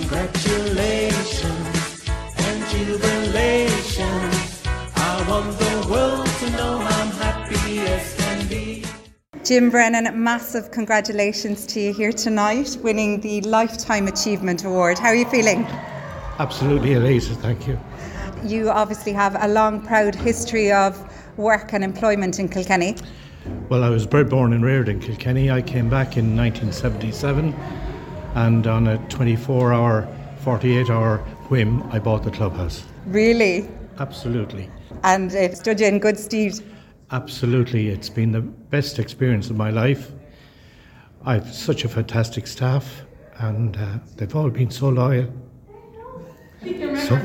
Congratulations and jubilation. I want the world to know I'm happy as can be. Jim Brennan, massive congratulations to you here tonight, winning the Lifetime Achievement Award. How are you feeling? Absolutely elated, thank you. You obviously have a long, proud history of work and employment in Kilkenny. Well, I was born, and reared in Kilkenny. I came back in 1977, and on a 24 hour, 48 hour whim, I bought the clubhouse. Really? Absolutely. And it stood you in good stead. Absolutely. It's been the best experience of my life. I've such a fantastic staff, and uh, they've all been so loyal. So,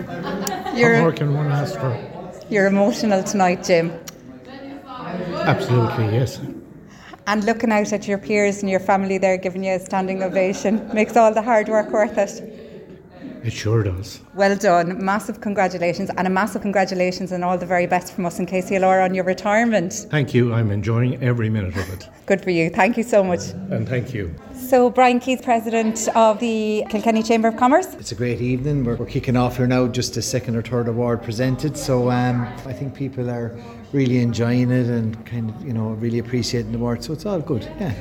You're, I'm working one last for. you're emotional tonight, Jim. Absolutely, yes. And looking out at your peers and your family there giving you a standing ovation makes all the hard work worth it. It sure does. Well done. Massive congratulations and a massive congratulations and all the very best from us in KCLR on your retirement. Thank you. I'm enjoying every minute of it. Good for you. Thank you so much. And thank you. So, Brian Keith, President of the Kilkenny Chamber of Commerce. It's a great evening. We're, we're kicking off here now, just a second or third award presented. So um, I think people are really enjoying it and kind of, you know, really appreciating the award. So it's all good. Yeah.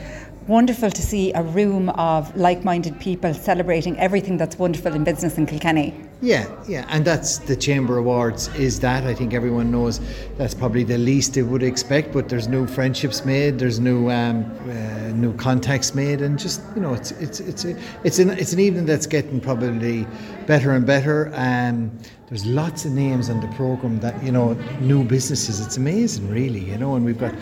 Wonderful to see a room of like minded people celebrating everything that's wonderful in business in Kilkenny. Yeah, yeah, and that's the Chamber Awards. Is that I think everyone knows that's probably the least they would expect. But there's new friendships made, there's new um, uh, new contacts made, and just you know, it's it's it's it's an it's an evening that's getting probably better and better. Um, there's lots of names on the program that you know, new businesses. It's amazing, really, you know, and we've got.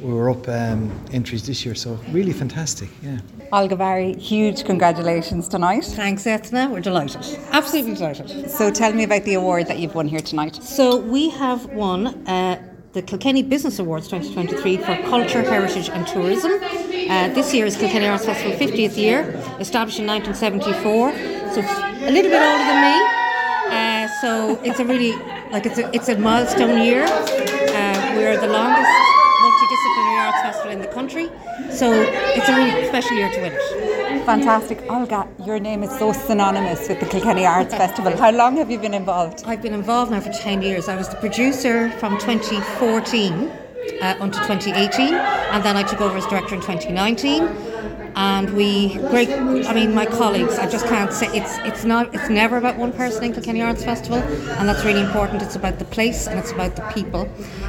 We were up um, entries this year, so really fantastic. Yeah. Olga Barry, huge congratulations tonight. Thanks, Ethna. We're delighted. Absolutely delighted. So, tell me about the award that you've won here tonight. So, we have won uh, the Kilkenny Business Awards 2023 for Culture, Heritage and Tourism. Uh, this year is Kilkenny Arts Festival 50th year, established in 1974. So, it's a little bit older than me. Uh, so, it's a really, like, it's a, it's a milestone year. Uh, we're the longest multidisciplinary arts festival in the country. So, it's a really special year to win it. Fantastic. Olga, your name is so synonymous with the Kilkenny Arts Festival. How long have you been involved? I've been involved now for 10 years. I was the producer from 2014 uh, until 2018, and then I took over as director in 2019. And we, great. I mean, my colleagues. I just can't say it's it's not. It's never about one person in Kilkenny Arts Festival, and that's really important. It's about the place and it's about the people.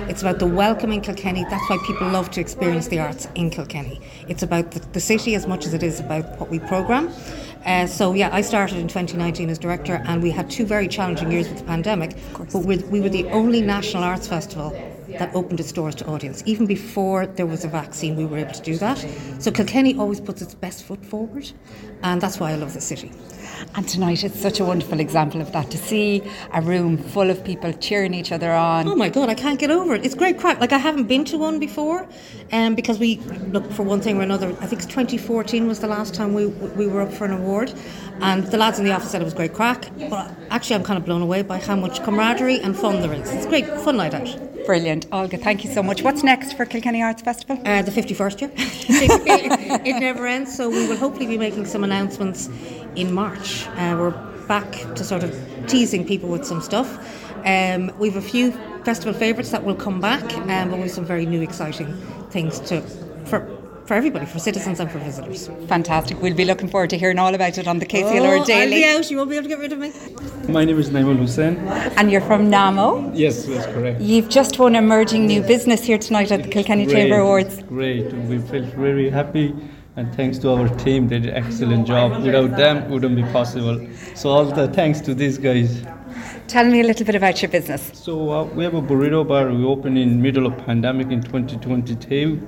It's about the welcome in Kilkenny. That's why people love to experience the arts in Kilkenny. It's about the, the city as much as it is about what we program. Uh, so yeah, I started in 2019 as director, and we had two very challenging years with the pandemic. But we're, we were the only national arts festival that opened its doors to audience. Even before there was a vaccine, we were able to do that. So Kilkenny always puts its best foot forward, and that's why I love the city. And tonight it's such a wonderful example of that to see a room full of people cheering each other on. Oh my god, I can't get over it. It's great crack. Like I haven't been to one before, um, because we look for one thing or another. I think it's 2014 was the last time we we were up for an award, and the lads in the office said it was great crack. But actually, I'm kind of blown away by how much camaraderie and fun there is. It's great fun night out. Brilliant. Olga, thank you so much. What's next for Kilkenny Arts Festival? Uh, the 51st year. it, never ends, so we will hopefully be making some announcements in March. Uh, we're back to sort of teasing people with some stuff. Um, we have a few festival favourites that will come back, um, but we have some very new, exciting things to for for everybody, for citizens and for visitors. Fantastic. We'll be looking forward to hearing all about it on the KCLR oh, I'll Daily. be out. You won't be able to get rid of me. My name is Naimul Hussain. And you're from NAMO. Yes, that's correct. You've just won Emerging New Business here tonight at the Kilkenny Great, Chamber Awards. Great. We felt very happy and thanks to our team. They did an excellent job. Without them, it wouldn't be possible. So all the thanks to these guys. Tell me a little bit about your business. So uh, we have a burrito bar. We opened in middle of pandemic in 2022,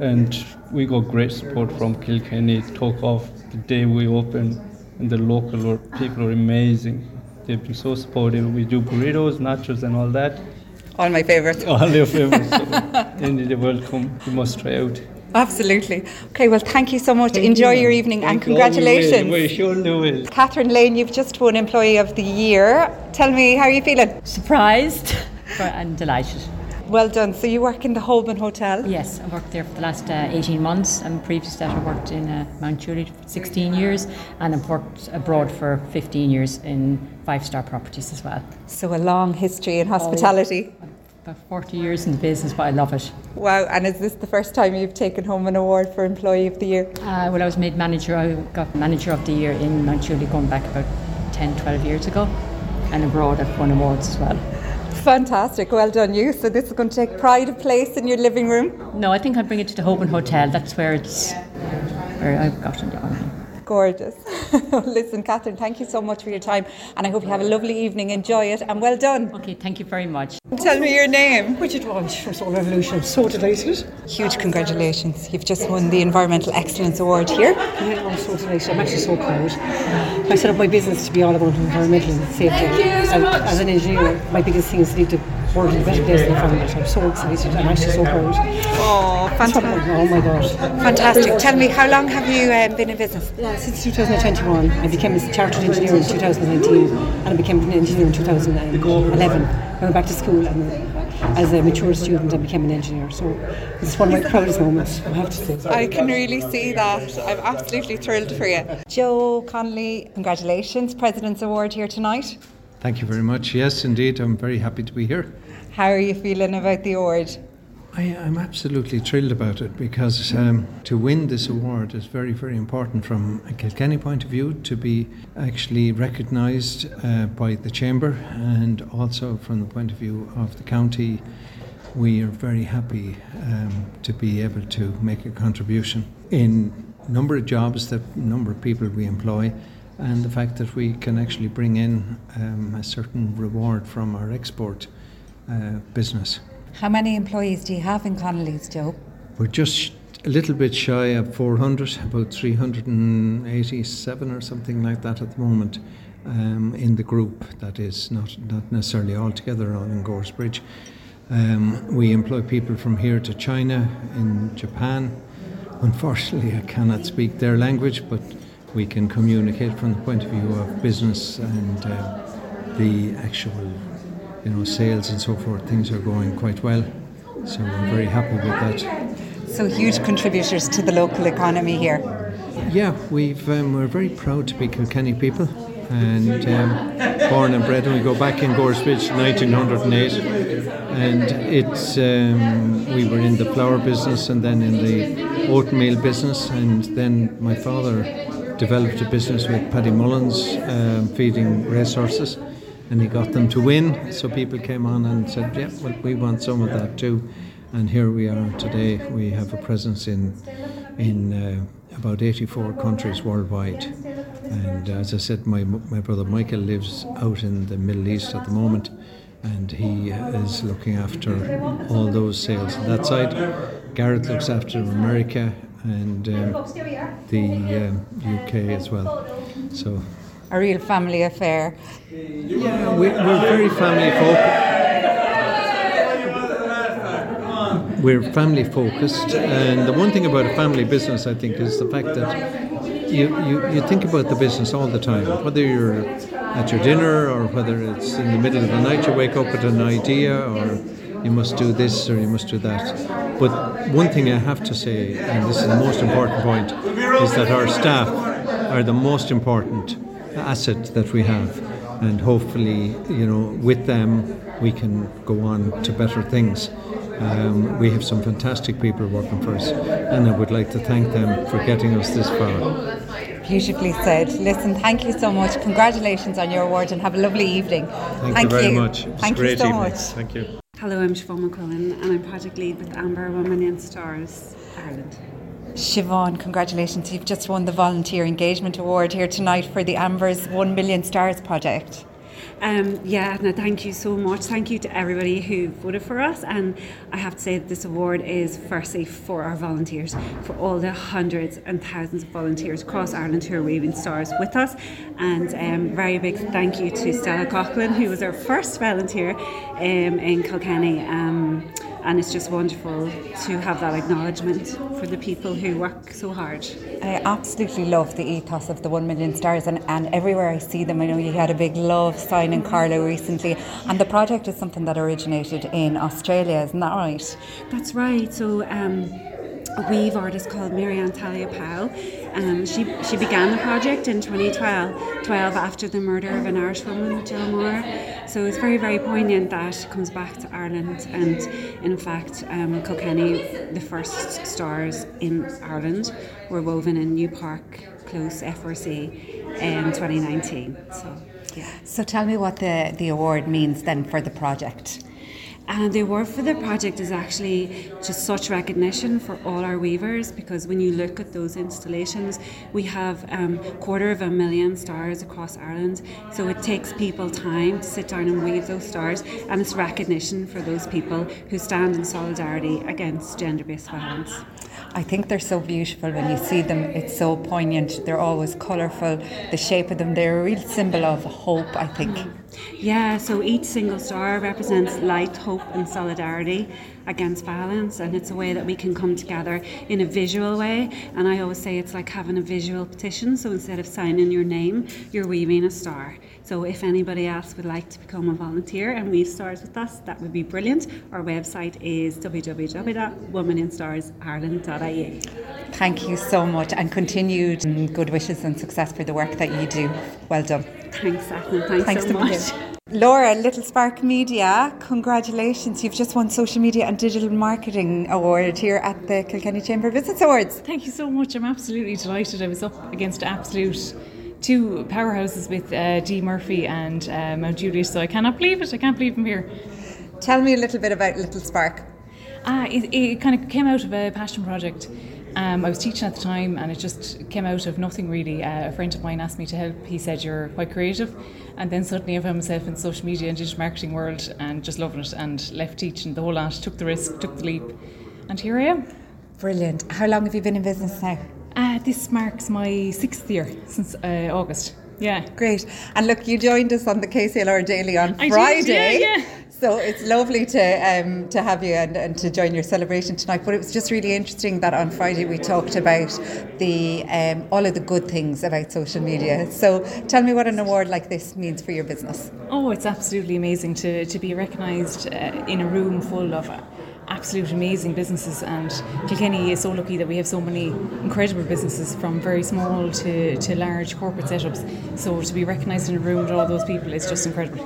and we got great support from Kilkenny. Took off the day we opened, and the local were- people are amazing. They've been so supportive. We do burritos, nachos, and all that. All my favourites. All their favorites. So, any day welcome. You must try out. Absolutely. Okay, well, thank you so much. Enjoy your evening and Thank you. We will. congratulations. We surely will. Catherine Lane, you've just won Employee of the Year. Tell me, how are you feeling? surprised but- and delighted. Well done. So you work in the Hoban Hotel? Yes, I worked there for the last uh, 18 months and previous to that I worked in uh, Mount Juliet for 16 years and I've worked abroad for 15 years in five-star properties as well. So a long history in hospitality. About 40 years in the business but I love it. Wow, and is this the first time you've taken home an award for Employee of the Year? Uh, well, I was made manager, I got manager of the year in Mount Juliet going back about 10, 12 years ago and abroad I've won awards as well. Fantastic, well done you. So this is going to take pride of place in your living room? No, I think I'll bring it to the Hoban Hotel, that's where it's, where I've gotten it on. Gorgeous. Listen, Catherine, thank you so much for your time, and I hope you have a lovely evening. Enjoy it, and well done. Okay, thank you very much. Tell me your name. Bridget Walsh for Soul Revolution. I'm so delighted. Huge congratulations. You've just won the Environmental Excellence Award here. Yeah, I'm so delighted. I'm actually so proud. I set up my business to be all about environmental safety. As an engineer, my biggest thing is to leave the world in a better place than I found it. I'm so excited. I'm actually so proud. Oh, fantastic. Oh my God. Fantastic. Tell me, how long have you um, been in business? Since 2021, I became a chartered engineer in 2019 and I became an engineer in 2011. I went back to school and as a mature student I became an engineer. So it's one of my proudest moments, I have to say. I can really see that. I'm absolutely thrilled for you. Joe Connolly, congratulations. President's Award here tonight. Thank you very much. Yes, indeed, I'm very happy to be here. How are you feeling about the award? I, am absolutely thrilled about it because um, to win this award is very, very important from a Kilkenny point of view to be actually recognised uh, by the Chamber and also from the point of view of the county. We are very happy um, to be able to make a contribution in number of jobs, the number of people we employ, and the fact that we can actually bring in um, a certain reward from our export uh, business. How many employees do you have in Connolly's, Joe? We're just a little bit shy of 400, about 387 or something like that at the moment um, in the group. That is not, not necessarily all together on in Goresbridge. Um, we employ people from here to China, in Japan. Unfortunately, I cannot speak their language, but we can communicate from the point of view of business and uh, the actual you know, sales and so forth, things are going quite well. So I'm very happy with that. So huge contributors to the local economy here. Yeah, we've um, we're very proud to be Kilkenny people, and um, born and bred. And we go back in Goresbridge, 1908, and it's um, we were in the flour business and then in the oatmeal business, and then my father developed a business with Paddy Mullins, um, feeding racehorses and he got them to win. So people came on and said, "Yeah, well, we want some of that too." And here we are today. We have a presence in in uh, about 84 countries worldwide. And as I said, my my brother Michael lives out in the Middle East at the moment, and he is looking after all those sales on that side. Gareth looks after America and um, the um, UK as well. So a real family affair. Yeah, we, are very family focused. We're family focused, and the one thing about a family business, I think, is the fact that you, you, you think about the business all the time, whether you're at your dinner or whether it's in the middle of the night you wake up with an idea or you must do this or you must do that. But one thing I have to say, and this is the most important point, is that our staff are the most important asset that we have, and hopefully, you know, with them we can go on to better things. Um, we have some fantastic people working for us, and I would like to thank them for getting us this far. Beautifully said. Listen, thank you so much. Congratulations on your award, and have a lovely evening. Thank, thank you very you. much. Thank you so evening. much. Thank you. Hello, I'm Siobhan McCullen, and I'm project lead with Amber Women in Stars Ireland. Siobhan, congratulations. You've just won the Volunteer Engagement Award here tonight for the Amber's 1 Million Stars project. Um, yeah, no, thank you so much. Thank you to everybody who voted for us. And I have to say that this award is firstly for our volunteers, for all the hundreds and thousands of volunteers across Ireland who are waving stars with us. And um, very big thank you to Stella Coughlin, who was our first volunteer um, in Kilkenny. And it's just wonderful to have that acknowledgement for the people who work so hard. I absolutely love the ethos of the 1 million stars, and, and everywhere I see them, I know you had a big love sign in Carlow recently, and the project is something that originated in Australia, isn't that right? That's right. So, um, a weave artist called Maryann Talia Pau. Um, she, she began the project in 2012 12 after the murder of an Irish woman, Jill Meagher. So it's very, very poignant that it comes back to Ireland. And in fact, um, Kilkenny, the first stars in Ireland, were woven in New Park Close, FRC, in 2019. So, yeah. So tell me what the, the award means then for the project. And the award for the project is actually just such recognition for all our weavers because when you look at those installations, we have um, quarter of a million stars across Ireland. So it takes people time to sit down and weave those stars, and it's recognition for those people who stand in solidarity against gender-based violence. I think they're so beautiful when you see them. It's so poignant. They're always colourful. The shape of them, they're a real symbol of hope, I think. Yeah, so each single star represents light, hope, and solidarity against violence, and it's a way that we can come together in a visual way. And I always say it's like having a visual petition. So instead of signing your name, you're weaving a star. So if anybody else would like to become a volunteer and weave stars with us, that would be brilliant. Our website is www.womaninstarsireland.ie. Thank you so much, and continued good wishes and success for the work that you do. Well done. Thanks, Ethna. Thanks, Thanks so to much. you. Laura, Little Spark Media, congratulations. You've just won Social Media and Digital Marketing Award here at the Kilkenny Chamber Business Awards. Thank you so much. I'm absolutely delighted. I was up against absolute two powerhouses with uh, Dee Murphy and uh, Mount Juliet, so I cannot believe it. I can't believe I'm here. Tell me a little bit about Little Spark. Ah, it, it kind of came out of a passion project. Um, I was teaching at the time, and it just came out of nothing really. Uh, a friend of mine asked me to help. He said, "You're quite creative," and then suddenly I found myself in social media and digital marketing world, and just loving it. And left teaching the whole lot, took the risk, took the leap, and here I am. Brilliant. How long have you been in business now? Uh, this marks my sixth year since uh, August. Yeah. Great. And look, you joined us on the KCLR Daily on I did, Friday. yeah, yeah. So it's lovely to um, to have you and, and to join your celebration tonight. But it was just really interesting that on Friday we talked about the um, all of the good things about social media. So tell me what an award like this means for your business. Oh, it's absolutely amazing to, to be recognised uh, in a room full of uh, absolute amazing businesses. And Kilkenny is so lucky that we have so many incredible businesses from very small to, to large corporate setups. So to be recognised in a room with all those people is just incredible.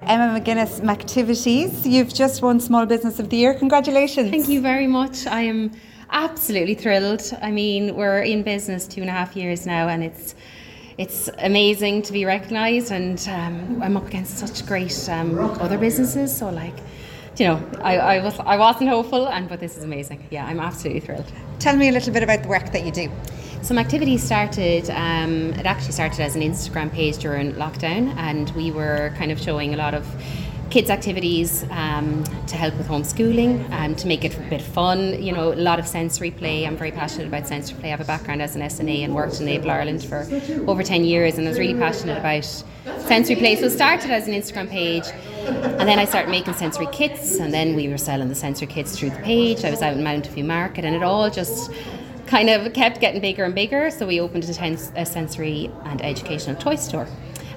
Emma McGuinness, Activities, you've just won Small Business of the Year. Congratulations. Thank you very much. I am absolutely thrilled. I mean, we're in business two and a half years now, and it's it's amazing to be recognised. And um, I'm up against such great um, other businesses. So, like, you know, I, I was I wasn't hopeful, and but this is amazing. Yeah, I'm absolutely thrilled. Tell me a little bit about the work that you do. Some activities started, um, it actually started as an Instagram page during lockdown, and we were kind of showing a lot of kids' activities um, to help with homeschooling and to make it a bit fun. You know, a lot of sensory play. I'm very passionate about sensory play. I have a background as an SNA and worked in Able Ireland for over 10 years, and I was really passionate about sensory play. So it started as an Instagram page, and then I started making sensory kits, and then we were selling the sensory kits through the page. I was out in Mount View Market, and it all just kind of kept getting bigger and bigger. So we opened a sensory and educational toy store.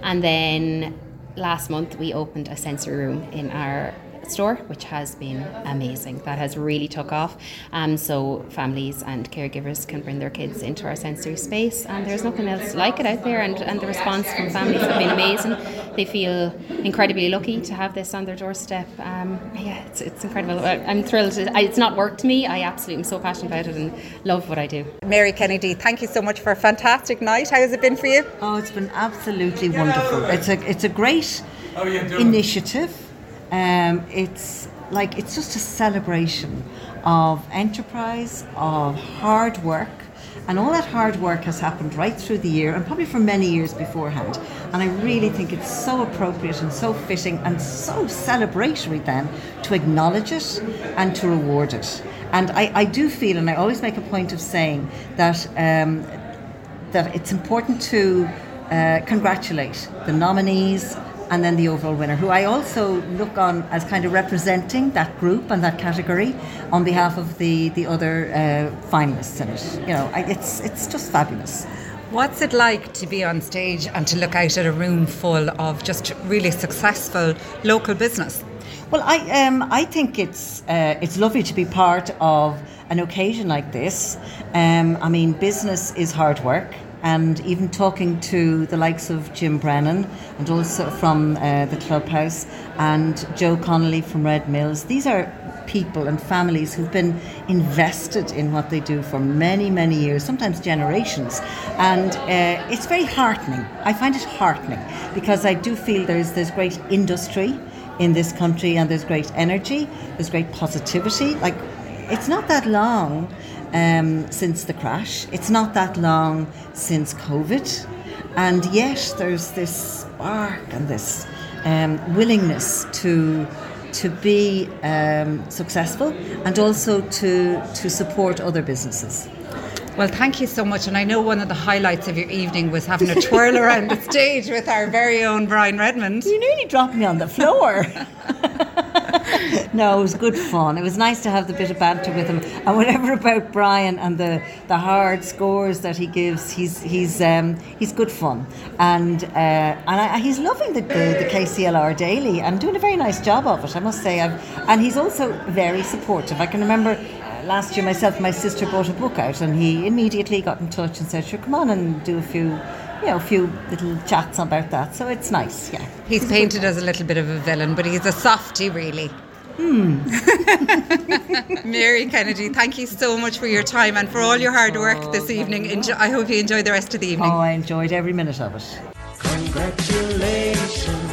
And then last month we opened a sensory room in our store, which has been amazing. That has really took off. Um, so families and caregivers can bring their kids into our sensory space, and there's nothing else like it out there. And, and the response from families have been amazing. They feel incredibly lucky to have this on their doorstep. Um, yeah, it's, it's incredible. I- I'm thrilled. I- It's not work to me. I absolutely am so passionate about it and love what I do. Mary Kennedy, thank you so much for a fantastic night. How has it been for you? Oh, it's been absolutely wonderful. It's a it's a great initiative. Um, it's like it's just a celebration of enterprise, of hard work, and all that hard work has happened right through the year and probably for many years beforehand. And I really think it's so appropriate and so fitting and so celebratory then to acknowledge it and to reward it. And I, I do feel, and I always make a point of saying that um, that it's important to uh, congratulate the nominees, and then the overall winner, who I also look on as kind of representing that group and that category on behalf of the the other uh, finalists in it. You know, I, it's it's just fabulous. What's it like to be on stage and to look out at a room full of just really successful local business? Well, I um, I think it's uh, it's lovely to be part of an occasion like this. Um, I mean, business is hard work. And even talking to the likes of Jim Brennan and also from uh, the Clubhouse and Joe Connolly from Red Mills, these are people and families who've been invested in what they do for many, many years, sometimes generations. And uh, it's very heartening. I find it heartening because I do feel there's, there's great industry in this country and there's great energy, there's great positivity. Like, it's not that long um, since the crash, it's not that long since COVID, and yet there's this spark and this um, willingness to to be um, successful and also to to support other businesses. Well, thank you so much. And I know one of the highlights of your evening was having a twirl around the stage with our very own Brian Redmond. You nearly dropped me on the floor. no, it was good fun. It was nice to have the bit of banter with him. And whatever about Brian and the, the hard scores that he gives, he's he's um, he's good fun. And uh, and I, he's loving the, the, the KCLR daily and doing a very nice job of it, I must say. I've, and he's also very supportive. I can remember uh, last year myself and my sister bought a book out and he immediately got in touch and said, sure, come on and do a few you know, a few little chats about that. So it's nice, yeah. He's, he's painted as a little bit of a villain, but he's a softie, really. Hmm. Mary Kennedy, thank you so much for your time and for all your hard work this evening. Enjoy, I hope you enjoy the rest of the evening. Oh, I enjoyed every minute of it. Congratulations and jubilation.